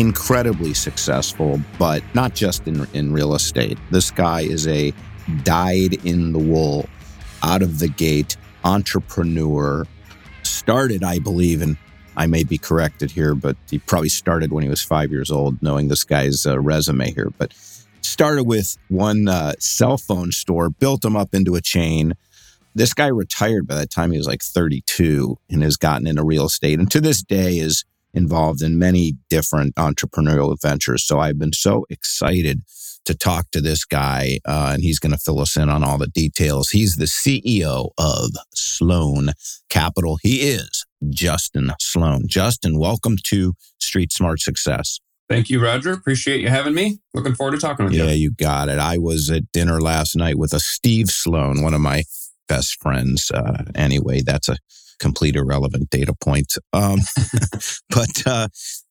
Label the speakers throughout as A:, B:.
A: incredibly successful, but not just in, in real estate. This guy is a dyed in the wool, out of the gate entrepreneur. Started, I believe, and I may be corrected here, but he probably started when he was five years old, knowing this guy's uh, resume here. But started with one uh, cell phone store, built him up into a chain. This guy retired by the time he was like 32 and has gotten into real estate. And to this day is involved in many different entrepreneurial ventures. So I've been so excited to talk to this guy, uh, and he's going to fill us in on all the details. He's the CEO of Sloan Capital. He is Justin Sloan. Justin, welcome to Street Smart Success.
B: Thank you, Roger. Appreciate you having me. Looking forward to talking with
A: yeah,
B: you.
A: Yeah, you got it. I was at dinner last night with a Steve Sloan, one of my best friends. Uh, anyway, that's a complete irrelevant data point. Um, but uh,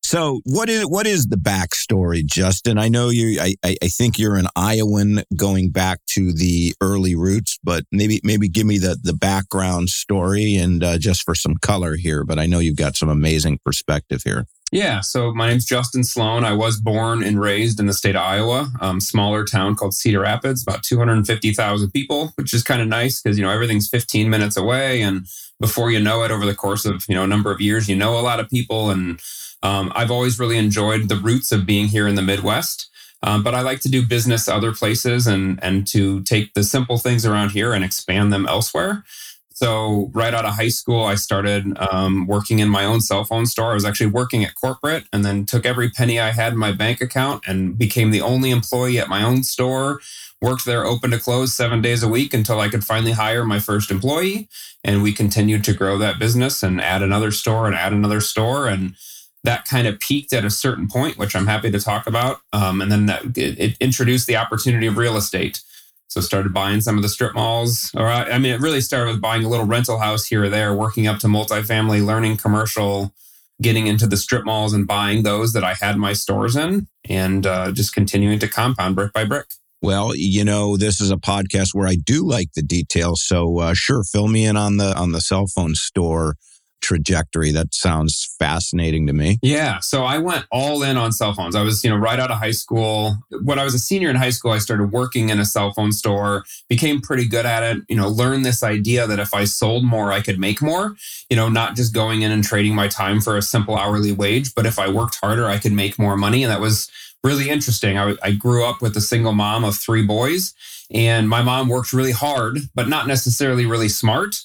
A: so, what is what is the backstory, Justin? I know you. I, I think you're an Iowan going back to the early roots, but maybe maybe give me the the background story and uh, just for some color here. But I know you've got some amazing perspective here.
B: Yeah, so my name's Justin Sloan. I was born and raised in the state of Iowa, um, smaller town called Cedar Rapids, about 250,000 people, which is kind of nice because, you know, everything's 15 minutes away. And before you know it, over the course of, you know, a number of years, you know a lot of people. And um, I've always really enjoyed the roots of being here in the Midwest. Um, but I like to do business other places and and to take the simple things around here and expand them elsewhere. So right out of high school, I started um, working in my own cell phone store. I was actually working at corporate, and then took every penny I had in my bank account and became the only employee at my own store. Worked there open to close seven days a week until I could finally hire my first employee. And we continued to grow that business and add another store and add another store and that kind of peaked at a certain point, which I'm happy to talk about. Um, and then that, it, it, introduced the opportunity of real estate. So started buying some of the strip malls, or I, I mean, it really started with buying a little rental house here or there, working up to multifamily, learning commercial, getting into the strip malls and buying those that I had my stores in, and uh, just continuing to compound brick by brick.
A: Well, you know, this is a podcast where I do like the details. So, uh, sure, fill me in on the on the cell phone store trajectory. That sounds fascinating to me.
B: Yeah. So I went all in on cell phones. I was, you know, right out of high school. When I was a senior in high school, I started working in a cell phone store, became pretty good at it, you know, learned this idea that if I sold more, I could make more, you know, not just going in and trading my time for a simple hourly wage, but if I worked harder, I could make more money. And that was really interesting. I, I grew up with a single mom of three boys. And my mom worked really hard, but not necessarily really smart.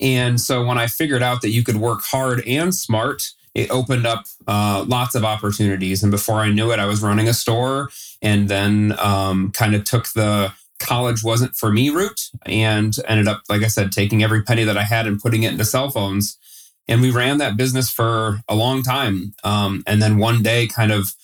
B: And so when I figured out that you could work hard and smart, it opened up uh, lots of opportunities. And before I knew it, I was running a store and then um, kind of took the college wasn't for me route and ended up, like I said, taking every penny that I had and putting it into cell phones. And we ran that business for a long time. Um, and then one day, kind of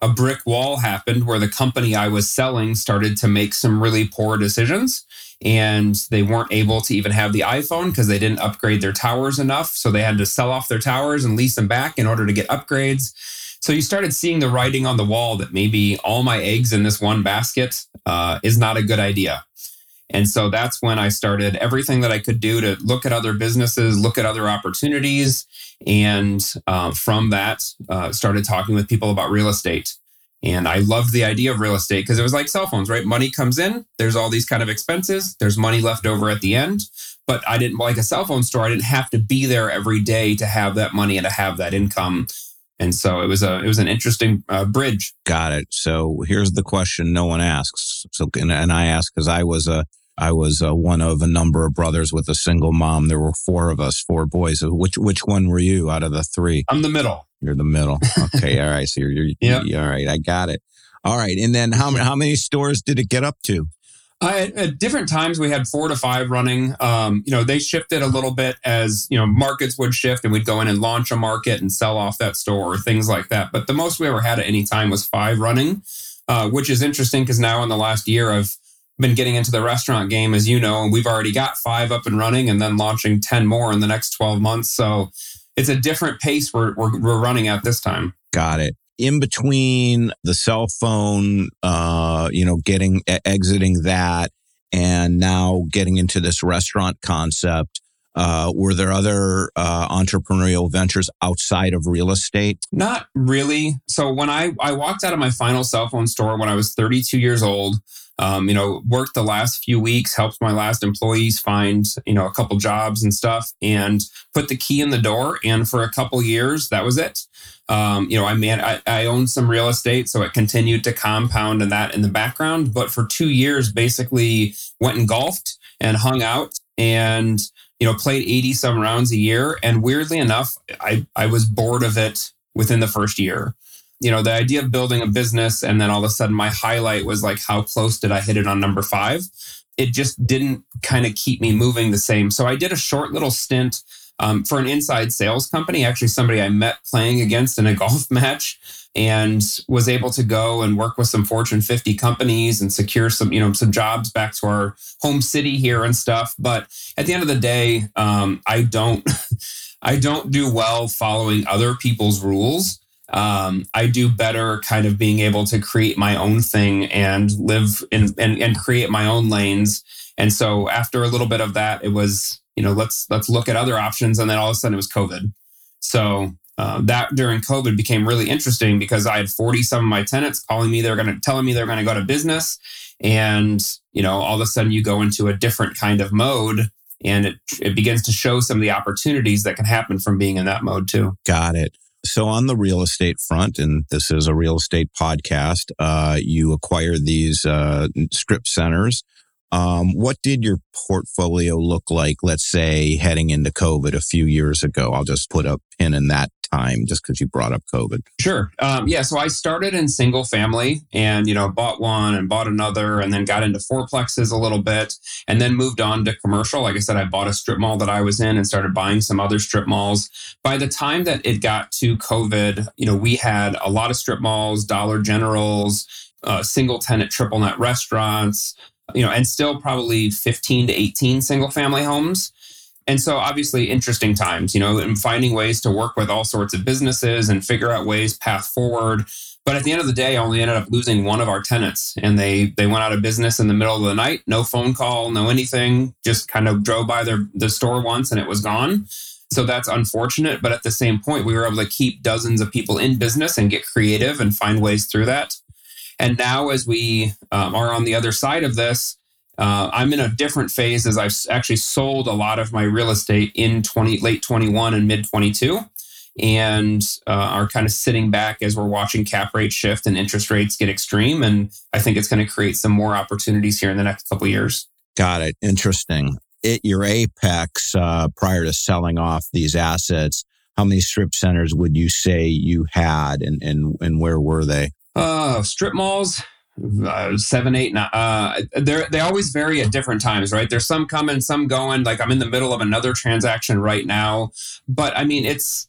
B: a brick wall happened where the company I was selling started to make some really poor decisions and they weren't able to even have the iPhone because they didn't upgrade their towers enough. So they had to sell off their towers and lease them back in order to get upgrades. So you started seeing the writing on the wall that maybe all my eggs in this one basket uh, is not a good idea. And so that's when I started everything that I could do to look at other businesses, look at other opportunities. And uh, from that, uh, started talking with people about real estate. And I loved the idea of real estate because it was like cell phones, right? Money comes in, there's all these kind of expenses, there's money left over at the end. But I didn't like a cell phone store, I didn't have to be there every day to have that money and to have that income. And so it was a it was an interesting uh, bridge.
A: Got it. So here's the question no one asks. So and, and I ask because I was a I was uh, one of a number of brothers with a single mom. There were four of us, four boys. Which which one were you out of the three?
B: I'm the middle.
A: You're the middle. Okay. all right. So you're, you're,
B: yep.
A: all right. I got it. All right. And then how, how many stores did it get up to?
B: Uh, at different times, we had four to five running. Um, you know, they shifted a little bit as you know markets would shift, and we'd go in and launch a market and sell off that store or things like that. But the most we ever had at any time was five running, uh, which is interesting because now in the last year, I've been getting into the restaurant game, as you know, and we've already got five up and running, and then launching ten more in the next twelve months. So it's a different pace we're, we're, we're running at this time.
A: Got it in between the cell phone, uh, you know, getting exiting that, and now getting into this restaurant concept. Uh, were there other uh, entrepreneurial ventures outside of real estate?
B: Not really. So when I I walked out of my final cell phone store when I was 32 years old, um, you know, worked the last few weeks, helped my last employees find, you know, a couple jobs and stuff and put the key in the door. And for a couple years, that was it. Um, you know, I man, I, I owned some real estate, so it continued to compound and that in the background. But for two years, basically went and golfed and hung out and, you know, played 80 some rounds a year. And weirdly enough, I, I was bored of it within the first year you know, the idea of building a business and then all of a sudden my highlight was like, how close did I hit it on number five? It just didn't kind of keep me moving the same. So I did a short little stint um, for an inside sales company, actually somebody I met playing against in a golf match and was able to go and work with some Fortune 50 companies and secure some, you know, some jobs back to our home city here and stuff. But at the end of the day, um, I don't, I don't do well following other people's rules um, I do better kind of being able to create my own thing and live in and, and create my own lanes. And so after a little bit of that, it was, you know, let's let's look at other options. And then all of a sudden it was COVID. So uh, that during COVID became really interesting because I had 40 some of my tenants calling me, they're going to telling me they're going to go to business. And, you know, all of a sudden you go into a different kind of mode and it, it begins to show some of the opportunities that can happen from being in that mode too.
A: Got it. So, on the real estate front, and this is a real estate podcast, uh, you acquire these uh, strip centers. Um, what did your portfolio look like, let's say, heading into COVID a few years ago? I'll just put a pin in that time just because you brought up COVID.
B: Sure. Um, yeah. So I started in single family and, you know, bought one and bought another and then got into fourplexes a little bit and then moved on to commercial. Like I said, I bought a strip mall that I was in and started buying some other strip malls. By the time that it got to COVID, you know, we had a lot of strip malls, Dollar Generals, uh, single tenant triple net restaurants, you know, and still probably 15 to 18 single family homes. And so, obviously, interesting times, you know, and finding ways to work with all sorts of businesses and figure out ways path forward. But at the end of the day, I only ended up losing one of our tenants, and they they went out of business in the middle of the night. No phone call, no anything. Just kind of drove by their the store once, and it was gone. So that's unfortunate. But at the same point, we were able to keep dozens of people in business and get creative and find ways through that. And now, as we um, are on the other side of this, uh, I'm in a different phase as I've actually sold a lot of my real estate in 20, late 21 and mid 22 and uh, are kind of sitting back as we're watching cap rates shift and interest rates get extreme. And I think it's going to create some more opportunities here in the next couple years.
A: Got it. Interesting. At your apex, uh, prior to selling off these assets, how many strip centers would you say you had and, and, and where were they?
B: Uh, strip malls, uh, seven, eight, nine. Uh, they they always vary at different times, right? There's some coming, some going. Like I'm in the middle of another transaction right now, but I mean, it's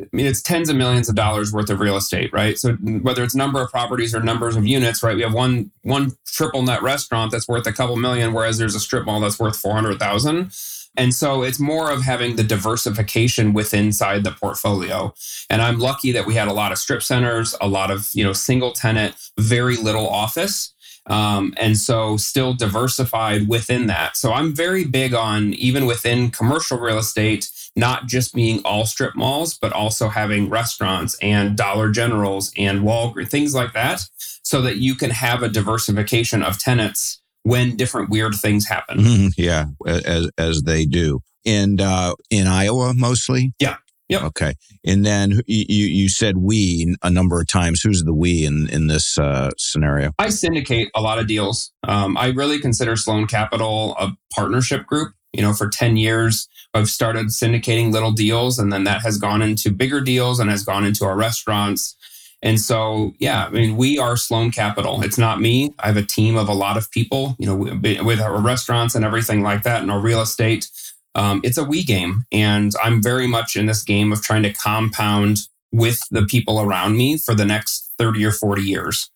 B: I mean, it's tens of millions of dollars worth of real estate, right? So whether it's number of properties or numbers of units, right? We have one one triple net restaurant that's worth a couple million, whereas there's a strip mall that's worth four hundred thousand. And so it's more of having the diversification within inside the portfolio. And I'm lucky that we had a lot of strip centers, a lot of, you know, single tenant, very little office. Um, and so still diversified within that. So I'm very big on even within commercial real estate, not just being all strip malls, but also having restaurants and Dollar Generals and Walgreens, things like that, so that you can have a diversification of tenants when different weird things happen.
A: Mm-hmm. Yeah, as as they do. And uh, in Iowa mostly.
B: Yeah. Yep.
A: Okay. And then you you said we a number of times. Who's the we in in this uh, scenario?
B: I syndicate a lot of deals. Um, I really consider Sloan Capital a partnership group. You know, for ten years, I've started syndicating little deals, and then that has gone into bigger deals and has gone into our restaurants And so, yeah, I mean, we are Sloan Capital. It's not me. I have a team of a lot of people, you know, with our restaurants and everything like that and our real estate. Um, it's a we game. And I'm very much in this game of trying to compound with the people around me for the next 30 or 40 years.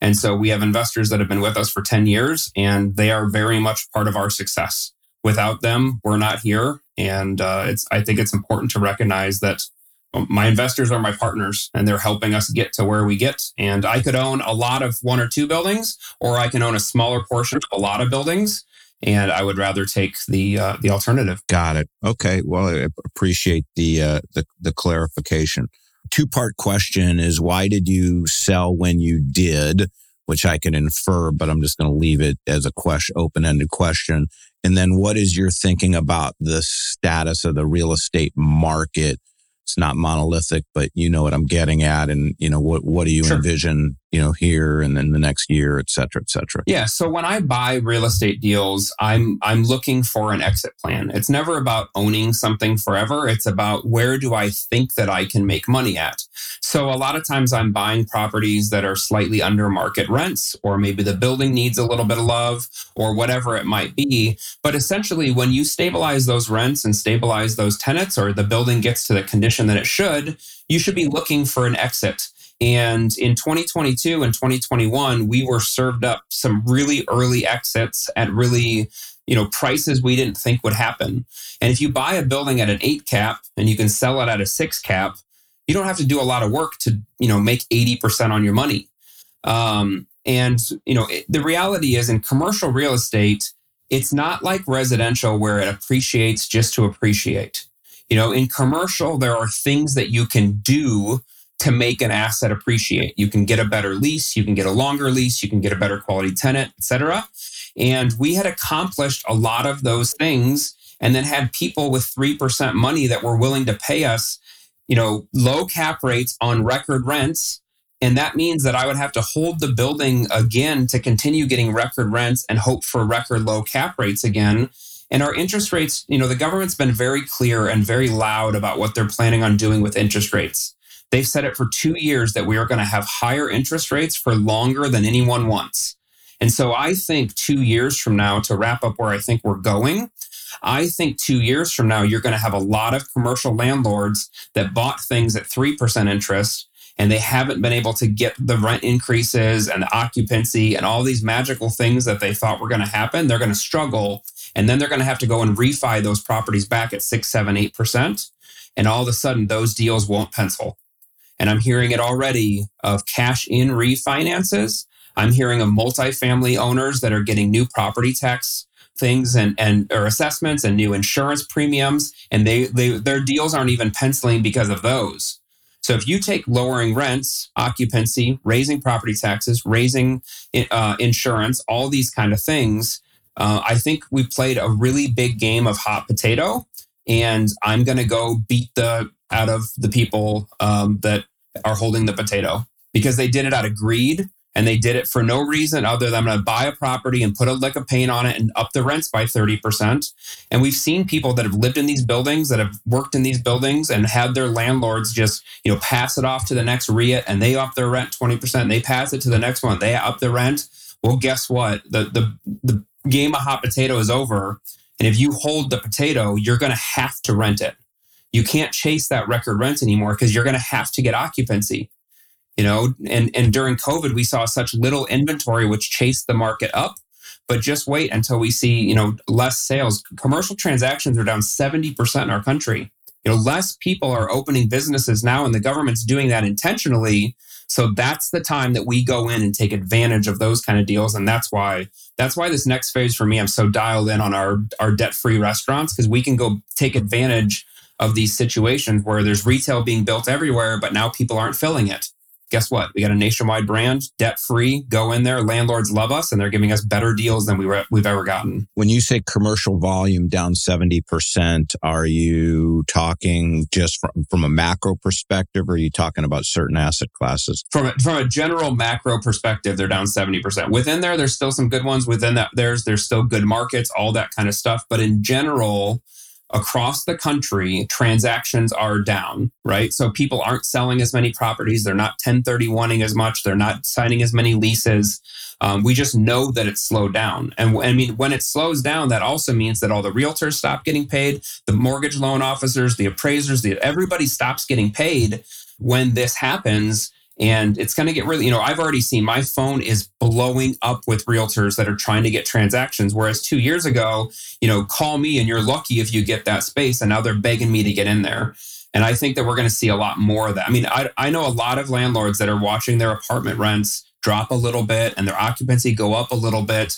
B: And so we have investors that have been with us for 10 years and they are very much part of our success. Without them, we're not here. And uh, it's, I think it's important to recognize that my investors are my partners and they're helping us get to where we get. And I could own a lot of one or two buildings, or I can own a smaller portion of a lot of buildings. And I would rather take the uh, the alternative.
A: Got it. Okay. Well, I appreciate the uh, the, the clarification. Two part question is why did you sell when you did? Which I can infer, but I'm just going to leave it as a question, open ended question. And then what is your thinking about the status of the real estate market it's not monolithic, but you know what I'm getting at. And, you know, what, what do you sure. envision, you know, here and then the next year, et cetera, et cetera?
B: Yeah. So when I buy real estate deals, I'm, I'm looking for an exit plan. It's never about owning something forever. It's about where do I think that I can make money at? So a lot of times I'm buying properties that are slightly under market rents, or maybe the building needs a little bit of love or whatever it might be. But essentially when you stabilize those rents and stabilize those tenants or the building gets to the condition that it should, you should be looking for an exit. And in 2022 and 2021, we were served up some really early exits at really you know prices we didn't think would happen. And if you buy a building at an 8 cap and you can sell it at a 6 cap, you don't have to do a lot of work to, you know, make 80% on your money. Um, and you know, it, the reality is in commercial real estate, it's not like residential where it appreciates just to appreciate. You know, in commercial, there are things that you can do to make an asset appreciate. You can get a better lease, you can get a longer lease, you can get a better quality tenant, etc. And we had accomplished a lot of those things and then had people with 3% money that were willing to pay us, you know, low cap rates on record rents. And that means that I would have to hold the building again to continue getting record rents and hope for record low cap rates again and our interest rates, you know, the government's been very clear and very loud about what they're planning on doing with interest rates. They've said it for two years that we are going to have higher interest rates for longer than anyone wants. And so I think two years from now, to wrap up where I think we're going, I think two years from now, you're going to have a lot of commercial landlords that bought things at 3% interest and they haven't been able to get the rent increases and the occupancy and all these magical things that they thought were going to happen. They're going to struggle and then they're going to have to go and refi those properties back at six, seven, eight percent. And all of a sudden, those deals won't pencil. And I'm hearing it already of cash in refinances. I'm hearing of multifamily owners that are getting new property tax things and, and or assessments and new insurance premiums. And they, they their deals aren't even penciling because of those. So if you take lowering rents, occupancy, raising property taxes, raising uh, insurance, all these kind of things, uh, I think we played a really big game of hot potato, and I'm going to go beat the out of the people um, that are holding the potato because they did it out of greed and they did it for no reason other than I'm going to buy a property and put a lick of paint on it and up the rents by 30%. And we've seen people that have lived in these buildings, that have worked in these buildings and had their landlords just, you know, pass it off to the next REIT and they up their rent 20%. They pass it to the next one. They up the rent. Well, guess what? The, the, the game of hot potato is over. And if you hold the potato, you're going to have to rent it. You can't chase that record rent anymore because you're going to have to get occupancy. You know, and, and during COVID, we saw such little inventory, which chased the market up. But just wait until we see, you know, less sales. Commercial transactions are down 70% in our country. You know, less people are opening businesses now, and the government's doing that intentionally so that's the time that we go in and take advantage of those kind of deals. And that's why that's why this next phase for me, I'm so dialed in on our our debt-free restaurants because we can go take advantage of these situations where there's retail being built everywhere, but now people aren't filling it guess what? We got a nationwide brand, debt free. Go in there. Landlords love us, and they're giving us better deals than we were, we've ever gotten.
A: When you say commercial volume down seventy percent, are you talking just from from a macro perspective, or are you talking about certain asset classes?
B: From a, from a general macro perspective, they're down seventy percent. Within there, there's still some good ones. Within that, there's there's still good markets, all that kind of stuff. But in general, across the country, transactions are down, right? So people aren't selling as many properties. They're not 1031ing as much. They're not signing as many leases. Um, we just know that it's slowed down. And I mean, when it slows down, that also means that all the realtors stop getting paid, the mortgage loan officers, the appraisers, the, everybody stops getting paid when this happens and it's going to get really you know i've already seen my phone is blowing up with realtors that are trying to get transactions whereas two years ago you know call me and you're lucky if you get that space and now they're begging me to get in there. And i think that we're going to see a lot more of that. I mean I, I know a lot of landlords that are watching their apartment rents drop a little bit and their occupancy go up a little bit.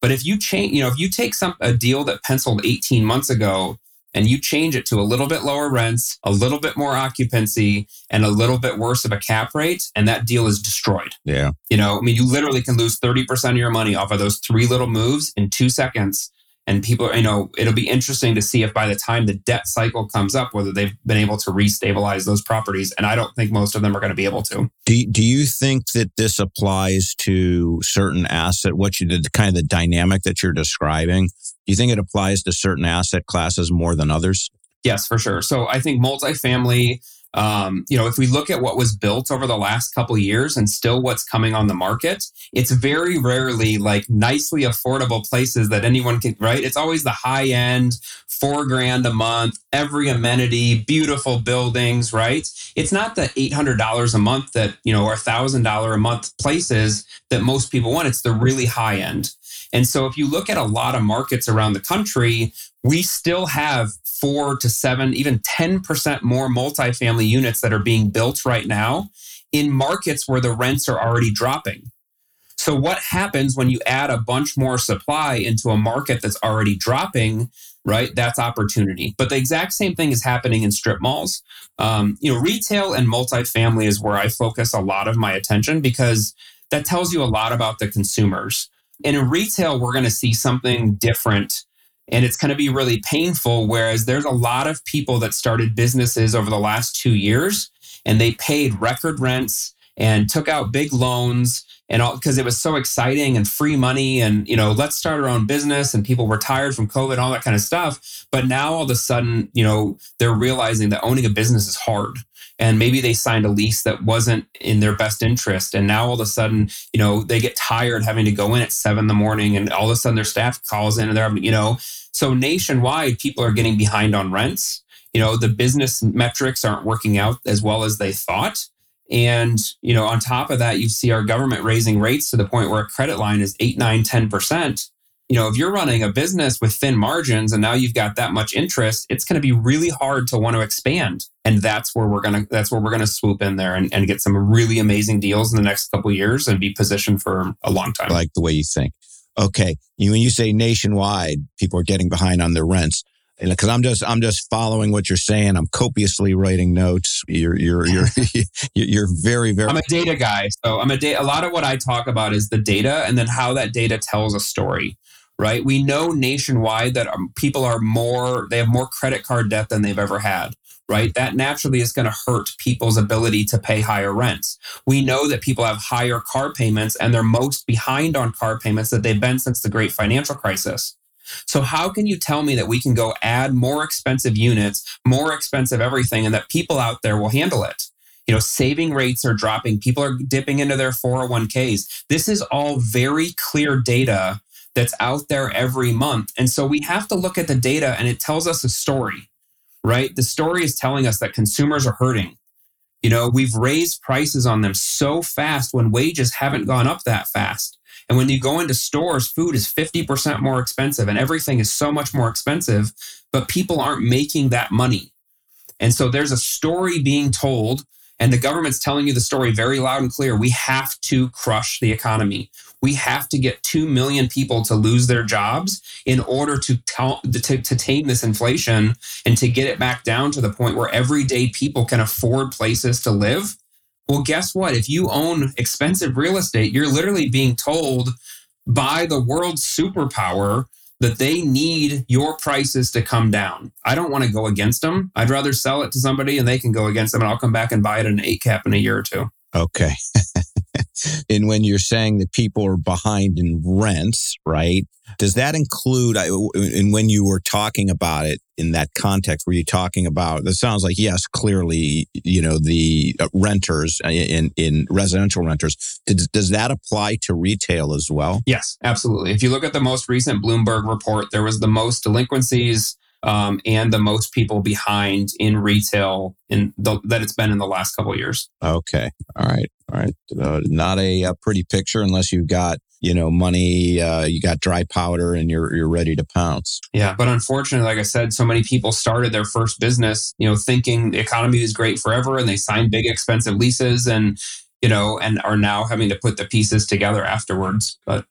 B: But if you change you know if you take some a deal that penciled 18 months ago and you change it to a little bit lower rents, a little bit more occupancy, and a little bit worse of a cap rate, and that deal is destroyed.
A: Yeah.
B: You know, I mean, you literally can lose 30% of your money off of those three little moves in two seconds and people you know it'll be interesting to see if by the time the debt cycle comes up whether they've been able to restabilize those properties. And i don't think most of them are going to be able to.
A: Do, do you think that this applies to certain asset what you did kind of the dynamic that you're describing? Do you think it applies to certain asset classes more than others?
B: Yes for sure. So i think multifamily um, you know, if we look at what was built over the last couple years and still what's coming on the market, it's very rarely like nicely affordable places that anyone can, right? It's always the high end, four grand a month, every amenity, beautiful buildings, right? It's not the $800 a month that, you know, or $1,000 a month places that most people want. It's the really high end. And so if you look at a lot of markets around the country, we still have four to seven, even 10% more multifamily units that are being built right now in markets where the rents are already dropping. So, what happens when you add a bunch more supply into a market that's already dropping? Right, that's opportunity. But the exact same thing is happening in strip malls. Um, you know, retail and multifamily is where I focus a lot of my attention because that tells you a lot about the consumers. And in retail, we're going to see something different and it's going to be really painful. Whereas there's a lot of people that started businesses over the last two years and they paid record rents and took out big loans and all because it was so exciting and free money and you know let's start our own business and people were tired from covid all that kind of stuff. But now all of a sudden you know they're realizing that owning a business is hard. And maybe they signed a lease that wasn't in their best interest. And now all of a sudden you know they get tired having to go in at seven in the morning and all of a sudden their staff calls in and they're you know. So nationwide people are getting behind on rents. You know the business metrics aren't working out as well as they thought and, you know, on top of that, you see our government raising rates to the point where a credit line is eight, nine, 10%. You know, if you're running a business with thin margins and now you've got that much interest, it's going to be really hard to want to expand. And that's where we're going to, that's where we're going to swoop in there and, and get some really amazing deals in the next couple years and be positioned for a long time.
A: I like the way you think. Okay. When you say nationwide, people are getting behind on their rents because I'm just I'm just following what you're saying. I'm copiously writing notes. You're you're you're you're very very.
B: I'm a data guy, so I'm a data. A lot of what I talk about is the data, and then how that data tells a story. Right? We know nationwide that um, people are more they have more credit card debt than they've ever had. Right? That naturally is going to hurt people's ability to pay higher rents. We know that people have higher car payments and they're most behind on car payments that they've been since the great financial crisis. So, how can you tell me that we can go add more expensive units, more expensive everything, and that people out there will handle it? You know, saving rates are dropping, people are dipping into their 401ks. This is all very clear data that's out there every month. And so we have to look at the data and it tells us a story, right? The story is telling us that consumers are hurting. You know, we've raised prices on them so fast when wages haven't gone up that fast. And when you go into stores, food is 50% more expensive and everything is so much more expensive, but people aren't making that money. And so there's a story being told, and the government's telling you the story very loud and clear. We have to crush the economy. We have to get 2 million people to lose their jobs in order to, to, to tame this inflation and to get it back down to the point where everyday people can afford places to live well, guess what? If you own expensive real estate, you're literally being told by the world's superpower that they need your prices to come down. I don't want to go against them. I'd rather sell it to somebody and they can go against them and I'll come back and buy it at an eight cap in a year or two.
A: Okay. and when you're saying that people are behind in rents, right? Does that include, and when you were talking about it in that context, were you talking about, that sounds like, yes, clearly, you know, the uh, renters uh, in, in residential renters. Does, does that apply to retail as well?
B: Yes, absolutely. If you look at the most recent Bloomberg report, there was the most delinquencies um, and the most people behind in retail in the, that it's been in the last couple years.
A: Okay. All right. All right. Uh, not a, a, pretty picture unless you've got you know money, uh, you got dry powder, and you're you're ready to pounce.
B: Yeah, but unfortunately, like I said, so many people started their first business, you know, thinking the economy is great forever, and they signed big expensive leases, and you know, and are now having to put the pieces together afterwards. But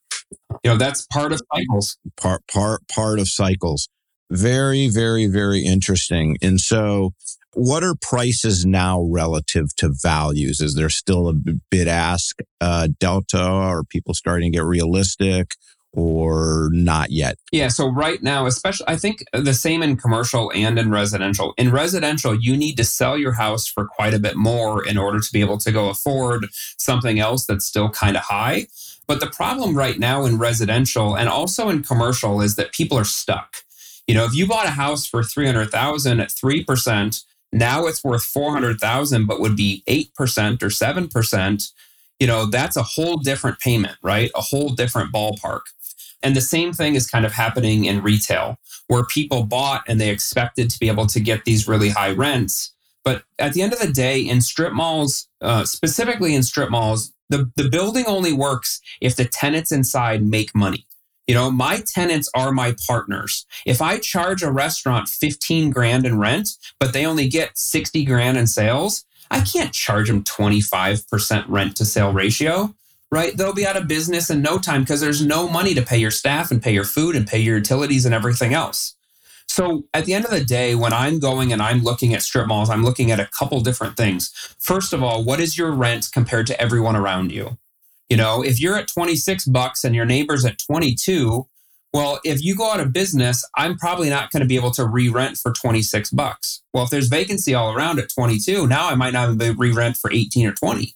B: you know, that's part of cycles.
A: Part part part of cycles. Very, very, very interesting. And so, what are prices now relative to values? Is there still a bid ask uh, delta? Are people starting to get realistic? or not yet?
B: Yeah, so right now, especially, I think the same in commercial and in residential. In residential, you need to sell your house for quite a bit more in order to be able to go afford something else that's still kind of high. But the problem right now in residential and also in commercial is that people are stuck. You know, if you bought a house for 300,000 at 3%, now it's worth 400,000 but would be 8% or 7%, you know, that's a whole different payment, right? A whole different ballpark. And the same thing is kind of happening in retail where people bought and they expected to be able to get these really high rents. But at the end of the day, in strip malls, uh, specifically in strip malls, the, the building only works if the tenants inside make money. You know, my tenants are my partners. If I charge a restaurant 15 grand in rent, but they only get 60 grand in sales, I can't charge them 25% rent to sale ratio, right? They'll be out of business in no time because there's no money to pay your staff and pay your food and pay your utilities and everything else. So at the end of the day, when I'm going and I'm looking at strip malls, I'm looking at a couple different things. First of all, what is your rent compared to everyone around you? You know, if you're at 26 bucks and your neighbor's at 22, well, if you go out of business, I'm probably not going to be able to re-rent for 26 bucks. Well, if there's vacancy all around at 22, now I might not be re-rent for 18 or 20.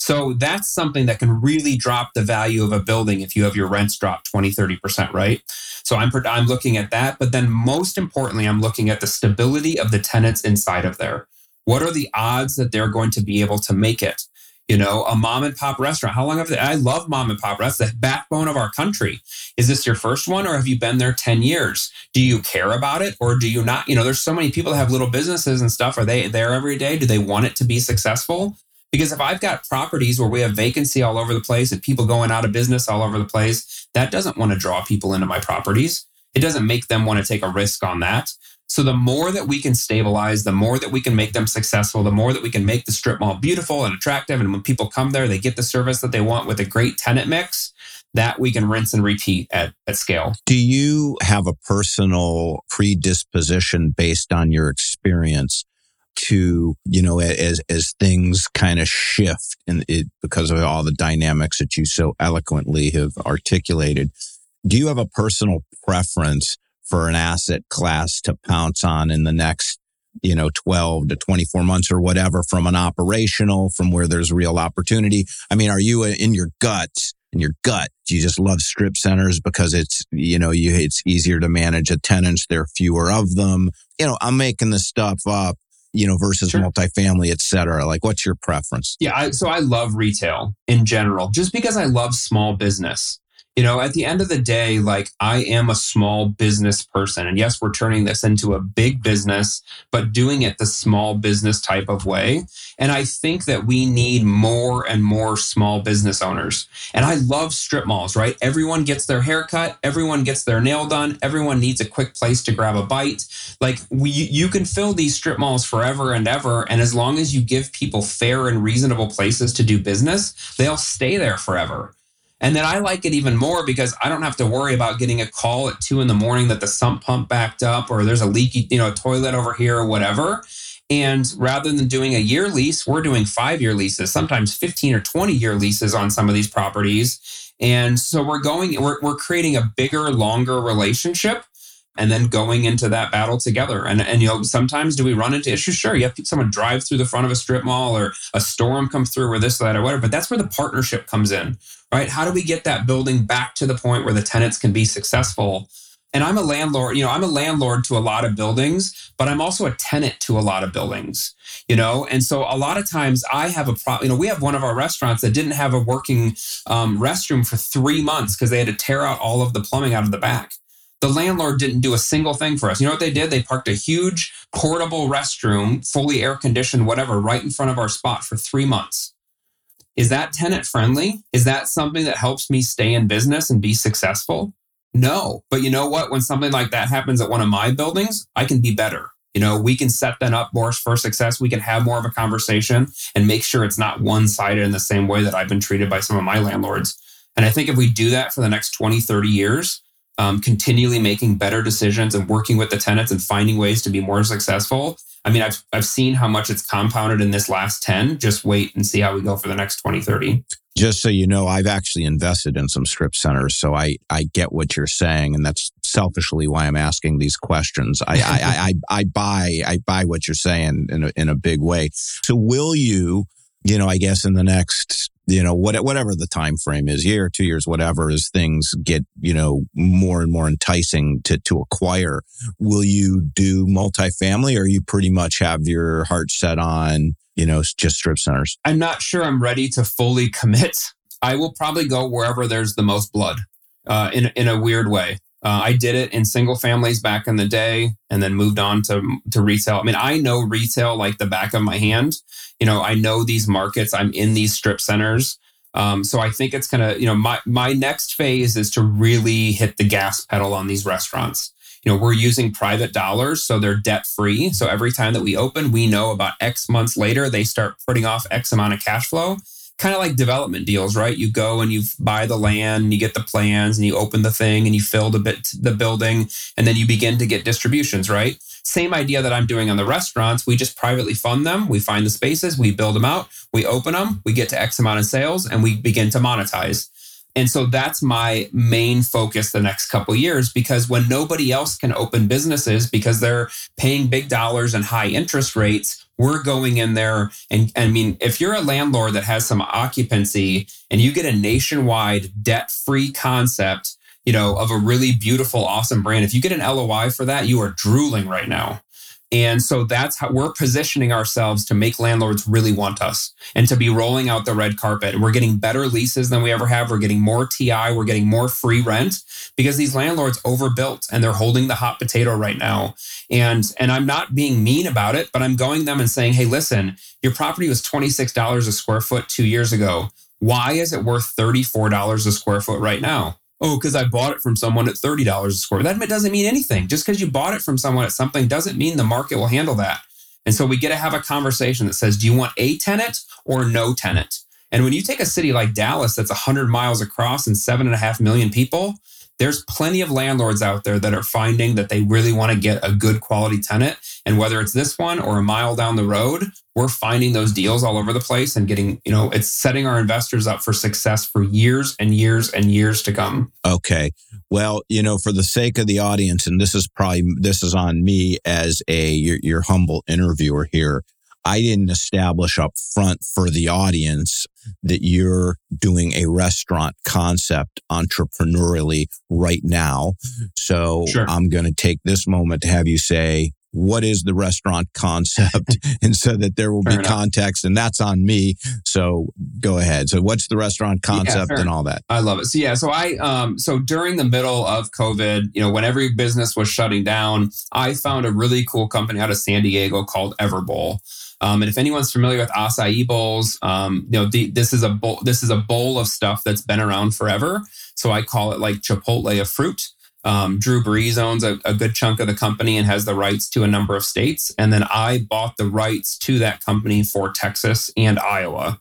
B: So that's something that can really drop the value of a building if you have your rents drop 20, 30%, right? So I'm, I'm looking at that. But then most importantly, I'm looking at the stability of the tenants inside of there. What are the odds that they're going to be able to make it? You know, a mom and pop restaurant. How long have they? I love mom and pop restaurants, the backbone of our country. Is this your first one or have you been there 10 years? Do you care about it or do you not? You know, there's so many people that have little businesses and stuff. Are they there every day? Do they want it to be successful? Because if I've got properties where we have vacancy all over the place and people going out of business all over the place, that doesn't want to draw people into my properties. It doesn't make them want to take a risk on that. So the more that we can stabilize, the more that we can make them successful, the more that we can make the strip mall beautiful and attractive. And when people come there, they get the service that they want with a great tenant mix that we can rinse and repeat at, at scale.
A: Do you have a personal predisposition based on your experience to, you know, as, as things kind of shift and it, because of all the dynamics that you so eloquently have articulated, do you have a personal preference for an asset class to pounce on in the next you know 12 to 24 months or whatever from an operational from where there's real opportunity. I mean are you uh, in your gut in your gut do you just love strip centers because it's you know you it's easier to manage a tenants there are fewer of them? You know i'm making this stuff up you know versus sure. multifamily et cetera. Like what's your preference?
B: Yeah I, so i love retail in general. Just because i love small business you know, at the end of the day, like I am a small business person. And yes, we're turning this into a big business, but doing it the small business type of way. And I think that we need more and more small business owners. And I love strip malls, right? Everyone gets their haircut, everyone gets their nail done, everyone needs a quick place to grab a bite. Like we you can fill these strip malls forever and ever. And as long as you give people fair and reasonable places to do business, they'll stay there forever. And then I like it even more because I don't have to worry about getting a call at two in the morning that the sump pump backed up or there's a leaky, you know, toilet over here or whatever. And rather than doing a year lease, we're doing five year leases, sometimes 15 or 20 year leases on some of these properties. And so we're going, we're, we're creating a bigger, longer relationship and then going into that battle together. And, and, you know, sometimes do we run into issues? Sure. You have someone drive through the front of a strip mall or a storm comes through or this, or that, or whatever. But that's where the partnership comes in, right? How do we get that building back to the point where the tenants can be successful? And I'm a landlord, you know, I'm a landlord to a lot of buildings, but I'm also a tenant to a lot of buildings, you know? And so a lot of times I have a problem, you know, we have one of our restaurants that didn't have a working um, restroom for three months because they had to tear out all of the plumbing out of the back. The landlord didn't do a single thing for us. You know what they did? They parked a huge portable restroom, fully air conditioned, whatever, right in front of our spot for three months. Is that tenant friendly? Is that something that helps me stay in business and be successful? No. But you know what? When something like that happens at one of my buildings, I can be better. You know, we can set them up more for success. We can have more of a conversation and make sure it's not one sided in the same way that I've been treated by some of my landlords. And I think if we do that for the next 20, 30 years, um, continually making better decisions and working with the tenants and finding ways to be more successful. I mean, I've, I've seen how much it's compounded in this last 10. Just wait and see how we go for the next 20, 30
A: just so you know, I've actually invested in some strip centers, so I I get what you're saying, and that's selfishly why I'm asking these questions. I I, I, I buy I buy what you're saying in a, in a big way. So will you, you know, I guess in the next you know what, whatever the time frame is year two years whatever as things get you know more and more enticing to to acquire will you do multifamily or you pretty much have your heart set on you know, just strip centers?
B: I'm not sure I'm ready to fully commit. I will probably go wherever there's the most blood uh, in, in a weird way. Uh, I did it in single families back in the day and then moved on to, to retail. I mean, I know retail like the back of my hand. You know, I know these markets, I'm in these strip centers. Um, so I think it's gonna, you know, my, my next phase is to really hit the gas pedal on these restaurants you know, we're using private dollars, so they're debt free. So every time that we open, we know about X months later, they start putting off X amount of cash flow. Kind of like development deals, right? You go and you buy the land, and you get the plans, and you open the thing, and you fill the bit the building, and then you begin to get distributions, right? Same idea that I'm doing on the restaurants. We just privately fund them. We find the spaces, we build them out, we open them, we get to X amount of sales, and we begin to monetize. And so that's my main focus the next couple years because when nobody else can open businesses because they're paying big dollars and high interest rates, we're going in there and I mean if you're a landlord that has some occupancy and you get a nationwide debt-free concept, you know, of a really beautiful awesome brand, if you get an LOI for that, you are drooling right now. And so that's how we're positioning ourselves to make landlords really want us and to be rolling out the red carpet. We're getting better leases than we ever have. We're getting more TI. We're getting more free rent because these landlords overbuilt and they're holding the hot potato right now. And, and I'm not being mean about it, but I'm going them and saying, Hey, listen, your property was $26 a square foot two years ago. Why is it worth $34 a square foot right now? Oh, because I bought it from someone at $30 a square. That doesn't mean anything. Just because you bought it from someone at something doesn't mean the market will handle that. And so we get to have a conversation that says, do you want a tenant or no tenant? And when you take a city like Dallas that's 100 miles across and seven and a half million people, there's plenty of landlords out there that are finding that they really want to get a good quality tenant. And whether it's this one or a mile down the road, we're finding those deals all over the place and getting, you know, it's setting our investors up for success for years and years and years to come.
A: Okay. Well, you know, for the sake of the audience, and this is probably, this is on me as a, your, your humble interviewer here. I didn't establish up front for the audience that you're doing a restaurant concept entrepreneurially right now. So sure. I'm going to take this moment to have you say, what is the restaurant concept and so that there will fair be enough. context and that's on me so go ahead so what's the restaurant concept yeah, and all that
B: i love it so yeah so i um so during the middle of covid you know when every business was shutting down i found a really cool company out of san diego called everbowl um, and if anyone's familiar with acai bowls, um, you know the, this is a bowl. This is a bowl of stuff that's been around forever. So I call it like Chipotle of fruit. Um, Drew Brees owns a, a, good chunk of the company and has the rights to a number of states. And then I bought the rights to that company for Texas and Iowa.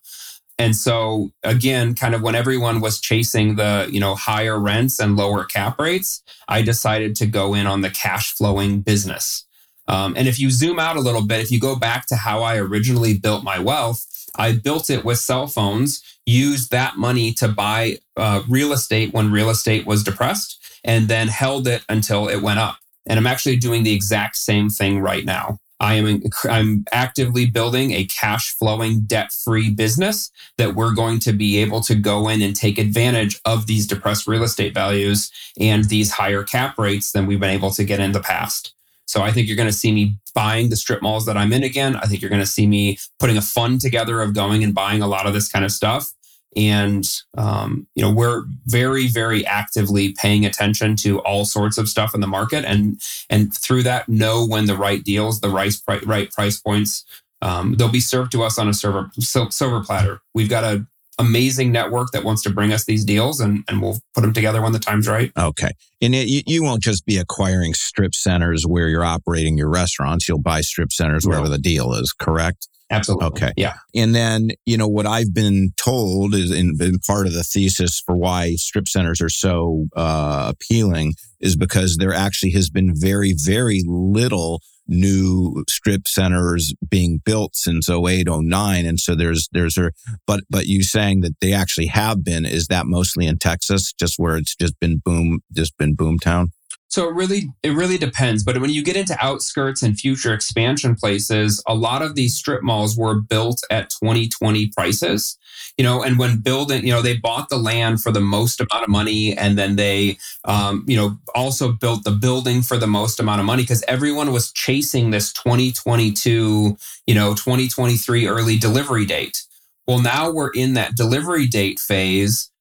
B: And so again, kind of when everyone was chasing the, you know, higher rents and lower cap rates, I decided to go in on the cash flowing business. Um, and if you zoom out a little bit, if you go back to how I originally built my wealth, I built it with cell phones, used that money to buy uh, real estate when real estate was depressed, and then held it until it went up. And I'm actually doing the exact same thing right now. I am I'm actively building a cash flowing debt free business that we're going to be able to go in and take advantage of these depressed real estate values and these higher cap rates than we've been able to get in the past. So I think you're going to see me buying the strip malls that I'm in again. I think you're going to see me putting a fund together of going and buying a lot of this kind of stuff. And um, you know we're very very actively paying attention to all sorts of stuff in the market. And and through that know when the right deals the right right price points um, they'll be served to us on a server silver platter. We've got a amazing network that wants to bring us these deals and, and we'll put them together when the time's right.
A: Okay. And it, you, you won't just be acquiring strip centers where you're operating your restaurants. You'll buy strip centers wherever the deal is, correct?
B: Absolutely.
A: Okay.
B: Yeah.
A: And then, you know, what I've been told is in, in part of the thesis for why strip centers are so uh, appealing is because there actually has been very, very little new strip centers being built since 08, 09. And so there's, there's a, but, but you saying that they actually have been, is that mostly in Texas, just where it's just been boom, just been boom town?
B: So it really it really depends. But when you get into outskirts and future expansion places, a lot of these strip malls were built at 2020 prices. You know, and when building, you know, they bought the land for the most amount of money, and then they, um, you know, also built the building for the most amount of money because everyone was chasing this 2022, you know, 2023 early delivery date. Well, now we're in that delivery date phase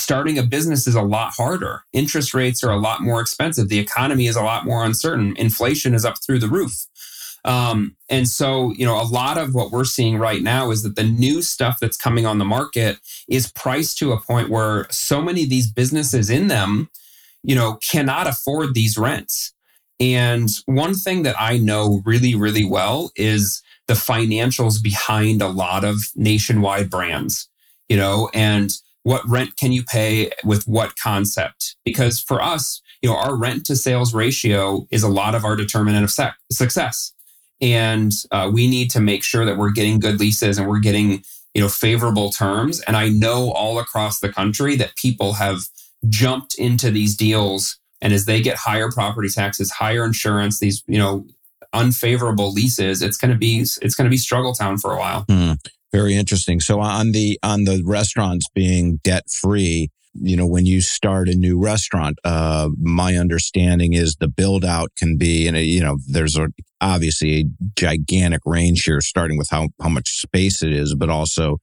B: starting a business is a lot harder. Interest rates are a lot more expensive. The economy is a lot more uncertain. Inflation is up through the roof. Um, and so, you know, a lot of what we're seeing right now is that the new stuff that's coming on the market is priced to a point where so many of these businesses in them, you know, cannot afford these rents. And one thing that I know really, really well is the financials behind a lot of nationwide brands, you know, and what rent can you pay with what concept? Because for us, you know, our rent to sales ratio is a lot of our determinant of sec- success. And uh, we need to make sure that we're getting good leases and we're getting, you know, favorable terms. And I know all across the country that people have jumped into these deals. And as they get higher property taxes, higher insurance, these, you know, unfavorable leases, it's going to be, it's going to be struggle town for a while.
A: Mm. Very interesting. So on the on the restaurants being debt free, you know, when you start a new restaurant, uh, my understanding is the build out can be, and you know, there's a, obviously a gigantic range here, starting with how how much space it is, but also,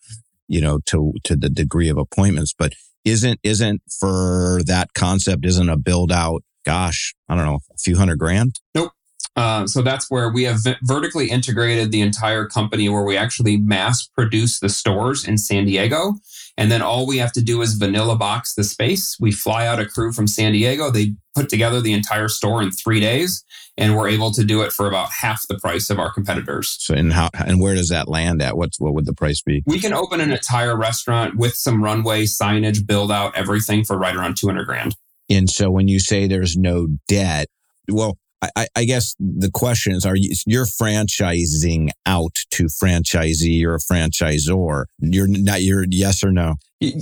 A: you know, to to the degree of appointments. But isn't isn't for that concept isn't a build out? Gosh, I don't know, a few hundred grand.
B: Nope. Uh, so that's where we have vertically integrated the entire company where we actually mass produce the stores in San Diego. And then all we have to do is vanilla box the space. We fly out a crew from San Diego. They put together the entire store in three days, and we're able to do it for about half the price of our competitors.
A: So, and how and where does that land at? What's what would the price be?
B: We can open an entire restaurant with some runway, signage, build out, everything for right around two hundred grand.
A: And so, when you say there's no debt, well, I, I, guess the question is: Are you you're franchising out to franchisee or a franchisor? You're not. You're yes or no.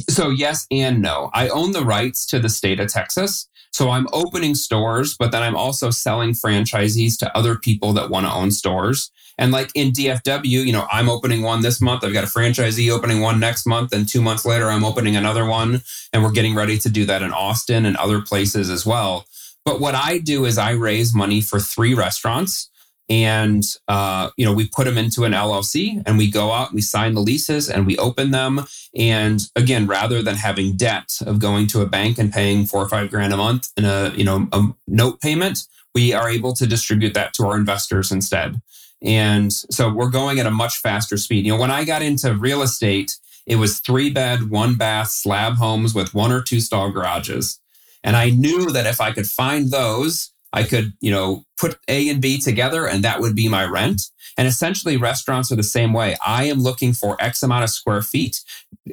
B: So yes and no. I own the rights to the state of Texas, so I'm opening stores, but then I'm also selling franchisees to other people that want to own stores. And like in DFW, you know, I'm opening one this month. I've got a franchisee opening one next month, and two months later, I'm opening another one, and we're getting ready to do that in Austin and other places as well. But what I do is I raise money for three restaurants and uh, you know we put them into an llc and we go out we sign the leases and we open them. And again rather than having debt of going to a bank and paying four or five grand a month in a you know a note payment we are able to distribute that to our investors instead. And so we're going at a much faster speed. You know when i got into real estate it was three bed one bath slab homes with one or two stall garages and I knew that if I could find those, I could, you know, put A and B together and that would be my rent. And essentially restaurants are the same way. I am looking for X amount of square feet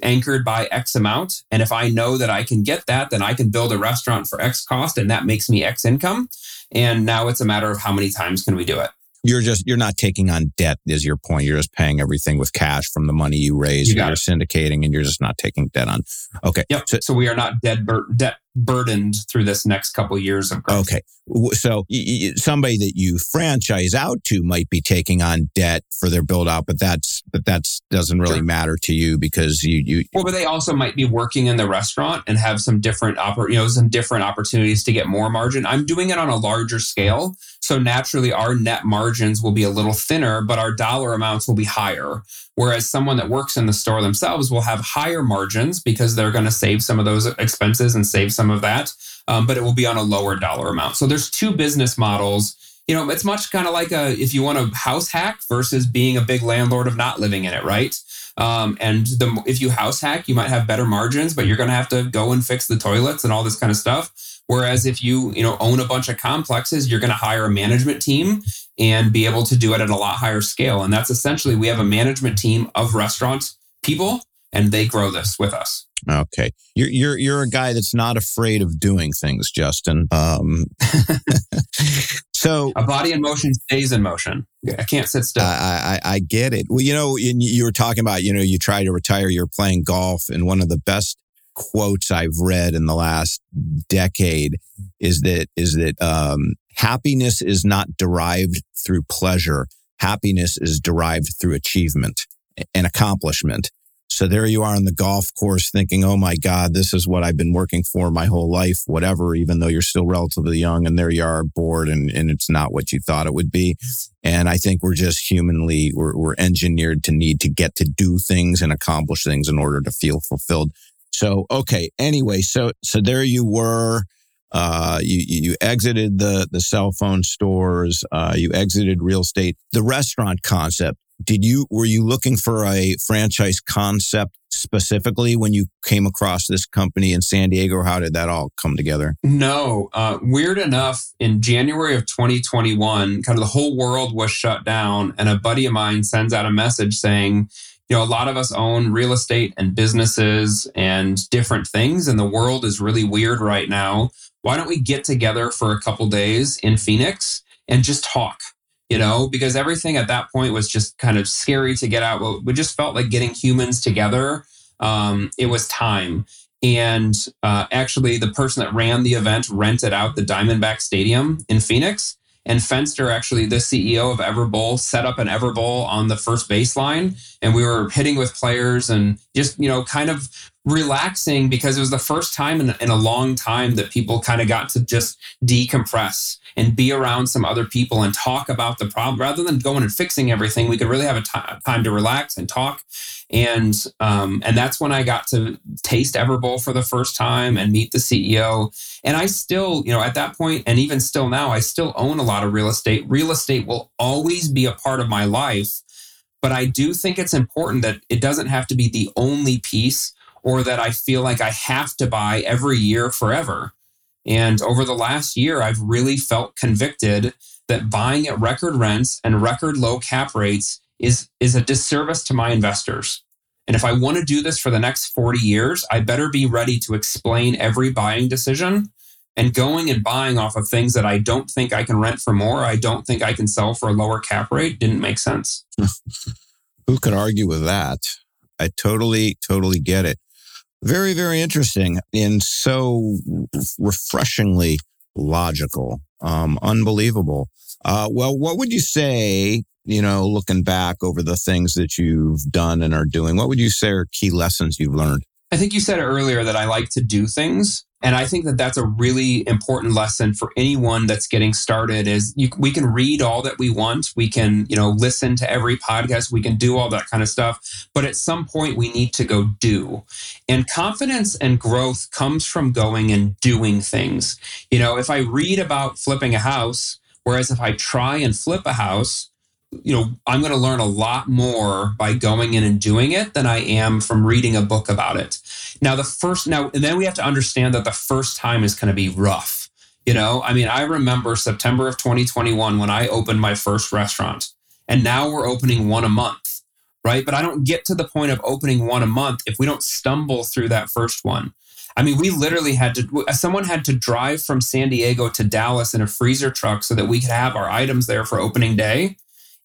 B: anchored by X amount. And if I know that I can get that, then I can build a restaurant for X cost and that makes me X income. And now it's a matter of how many times can we do it?
A: You're just you're not taking on debt is your point. You're just paying everything with cash from the money you raise. You are syndicating and you're just not taking debt on. Okay.
B: Yep. So, so we are not debt debt burdened through this next couple years of growth.
A: Okay. So somebody that you franchise out to might be taking on debt for their build out, but that's, but that's doesn't really sure. matter to you because you, you,
B: well, but they also might be working in the restaurant and have some different, oppor- you know, some different opportunities to get more margin. I'm doing it on a larger scale. So naturally our net margins will be a little thinner, but our dollar amounts will be higher. Whereas someone that works in the store themselves will have higher margins because they're going to save some of those expenses and save some of that, um, but it will be on a lower dollar amount. So there's two business models. You know, it's much kind of like a if you want a house hack versus being a big landlord of not living in it, right? Um, and the if you house hack, you might have better margins, but you're going to have to go and fix the toilets and all this kind of stuff. Whereas if you you know own a bunch of complexes, you're going to hire a management team and be able to do it at a lot higher scale. And that's essentially we have a management team of restaurant people, and they grow this with us.
A: Okay, you're you're you're a guy that's not afraid of doing things, Justin. Um, so
B: a body in motion stays in motion. I can't sit still.
A: I, I I get it. Well, you know, you were talking about you know you try to retire. You're playing golf, and one of the best quotes I've read in the last decade is that is that um, happiness is not derived through pleasure. Happiness is derived through achievement and accomplishment. So there you are on the golf course thinking, oh my God, this is what I've been working for my whole life, whatever, even though you're still relatively young and there you are bored and, and it's not what you thought it would be. And I think we're just humanly, we're, we're engineered to need to get to do things and accomplish things in order to feel fulfilled. So, okay. Anyway, so, so there you were. Uh, you, you exited the, the cell phone stores. Uh, you exited real estate. The restaurant concept. Did you, were you looking for a franchise concept specifically when you came across this company in San Diego? How did that all come together?
B: No. Uh, weird enough, in January of 2021, kind of the whole world was shut down. And a buddy of mine sends out a message saying, you know, a lot of us own real estate and businesses and different things, and the world is really weird right now. Why don't we get together for a couple days in Phoenix and just talk? You know, because everything at that point was just kind of scary to get out. We just felt like getting humans together. Um, it was time. And uh, actually, the person that ran the event rented out the Diamondback Stadium in Phoenix and Fenster, actually, the CEO of Everbowl, set up an Everbowl on the first baseline. And we were hitting with players and just, you know, kind of relaxing because it was the first time in, in a long time that people kind of got to just decompress and be around some other people and talk about the problem rather than going and fixing everything. We could really have a t- time to relax and talk and um, and that's when I got to taste Everbowl for the first time and meet the CEO. And I still, you know, at that point, and even still now, I still own a lot of real estate. Real estate will always be a part of my life, but I do think it's important that it doesn't have to be the only piece, or that I feel like I have to buy every year forever. And over the last year, I've really felt convicted that buying at record rents and record low cap rates is is a disservice to my investors. And if I want to do this for the next 40 years, I better be ready to explain every buying decision and going and buying off of things that I don't think I can rent for more, I don't think I can sell for a lower cap rate didn't make sense.
A: Who could argue with that? I totally, totally get it. Very, very interesting and so refreshingly logical. Um, unbelievable. Uh, well, what would you say you know, looking back over the things that you've done and are doing, what would you say are key lessons you've learned?
B: I think you said earlier that I like to do things. And I think that that's a really important lesson for anyone that's getting started is you, we can read all that we want. We can, you know, listen to every podcast. We can do all that kind of stuff. But at some point we need to go do. And confidence and growth comes from going and doing things. You know, if I read about flipping a house, whereas if I try and flip a house, you know, I'm going to learn a lot more by going in and doing it than I am from reading a book about it. Now, the first, now, and then we have to understand that the first time is going to be rough. You know, I mean, I remember September of 2021 when I opened my first restaurant, and now we're opening one a month, right? But I don't get to the point of opening one a month if we don't stumble through that first one. I mean, we literally had to, someone had to drive from San Diego to Dallas in a freezer truck so that we could have our items there for opening day.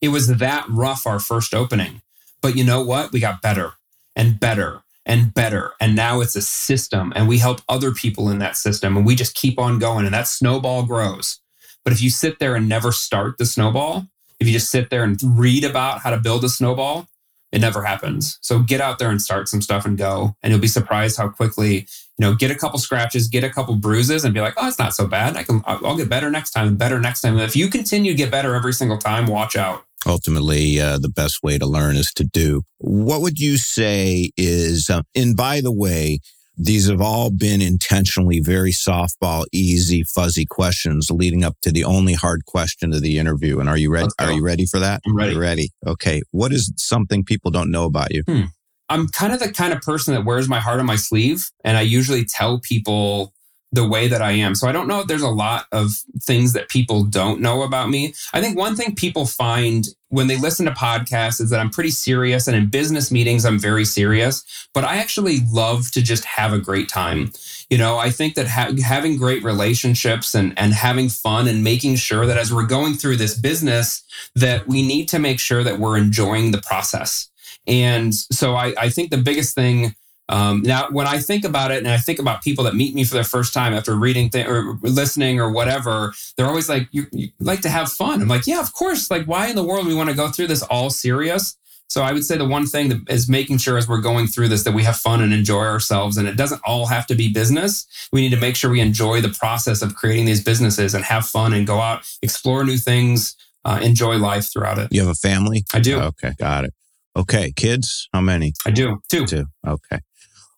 B: It was that rough our first opening. But you know what? We got better and better and better. And now it's a system and we help other people in that system and we just keep on going and that snowball grows. But if you sit there and never start the snowball, if you just sit there and read about how to build a snowball, it never happens. So get out there and start some stuff and go. And you'll be surprised how quickly, you know, get a couple scratches, get a couple bruises and be like, oh, it's not so bad. I can, I'll get better next time better next time. And if you continue to get better every single time, watch out
A: ultimately uh, the best way to learn is to do. What would you say is, uh, and by the way, these have all been intentionally very softball, easy, fuzzy questions leading up to the only hard question of the interview. And are you ready? Are you ready for that?
B: I'm ready.
A: ready. Okay. What is something people don't know about you?
B: Hmm. I'm kind of the kind of person that wears my heart on my sleeve. And I usually tell people the way that I am. So I don't know if there's a lot of things that people don't know about me. I think one thing people find when they listen to podcasts is that I'm pretty serious and in business meetings I'm very serious, but I actually love to just have a great time. You know, I think that ha- having great relationships and and having fun and making sure that as we're going through this business that we need to make sure that we're enjoying the process. And so I, I think the biggest thing um, now, when I think about it, and I think about people that meet me for the first time after reading th- or listening or whatever, they're always like, you, you, like to have fun." I'm like, "Yeah, of course. Like, why in the world we want to go through this all serious?" So I would say the one thing that is making sure as we're going through this that we have fun and enjoy ourselves, and it doesn't all have to be business. We need to make sure we enjoy the process of creating these businesses and have fun and go out, explore new things, uh, enjoy life throughout it.
A: You have a family?
B: I do.
A: Okay, got it. Okay, kids, how many?
B: I do. Two.
A: Two. Okay.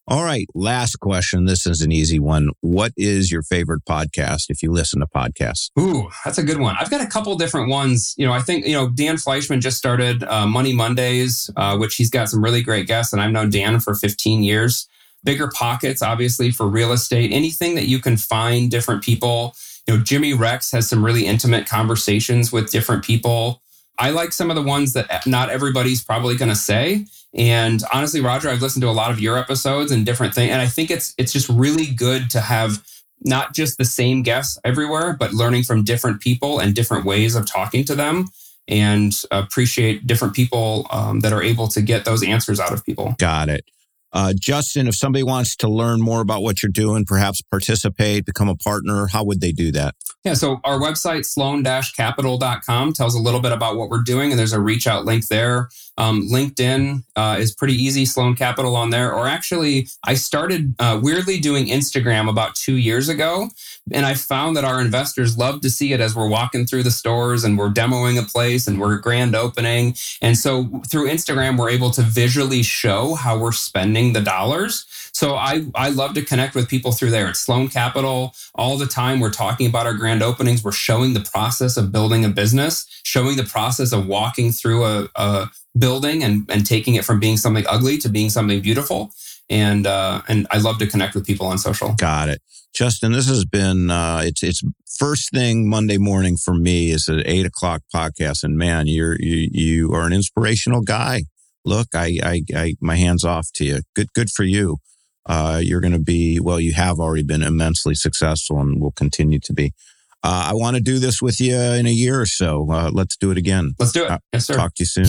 A: All right. Last question. This is an easy one. What is your favorite podcast if you listen to podcasts?
B: Ooh, that's a good one. I've got a couple different ones. You know, I think, you know, Dan Fleischman just started uh, Money Mondays, uh, which he's got some really great guests. And I've known Dan for 15 years. Bigger Pockets, obviously, for real estate. Anything that you can find different people. You know, Jimmy Rex has some really intimate conversations with different people. I like some of the ones that not everybody's probably going to say. And honestly, Roger, I've listened to a lot of your episodes and different things, and I think it's it's just really good to have not just the same guests everywhere, but learning from different people and different ways of talking to them, and appreciate different people um, that are able to get those answers out of people.
A: Got it. Uh, Justin, if somebody wants to learn more about what you're doing, perhaps participate, become a partner, how would they do that?
B: Yeah, so our website, sloan-capital.com, tells a little bit about what we're doing, and there's a reach out link there. Um, LinkedIn uh, is pretty easy, Sloan Capital on there. Or actually, I started uh, weirdly doing Instagram about two years ago. And I found that our investors love to see it as we're walking through the stores and we're demoing a place and we're grand opening. And so through Instagram, we're able to visually show how we're spending the dollars. So I, I love to connect with people through there. It's Sloan Capital all the time. We're talking about our grand openings. We're showing the process of building a business, showing the process of walking through a, a building and, and taking it from being something ugly to being something beautiful. And uh, and I love to connect with people on social.
A: Got it. Justin, this has been uh, it's it's first thing Monday morning for me is an eight o'clock podcast, and man, you're you you are an inspirational guy. Look, I I, I my hands off to you. Good good for you. Uh, you're going to be well. You have already been immensely successful, and will continue to be. Uh, I want to do this with you in a year or so. Uh, let's do it again.
B: Let's do it. Uh,
A: yes, sir. Talk to you soon.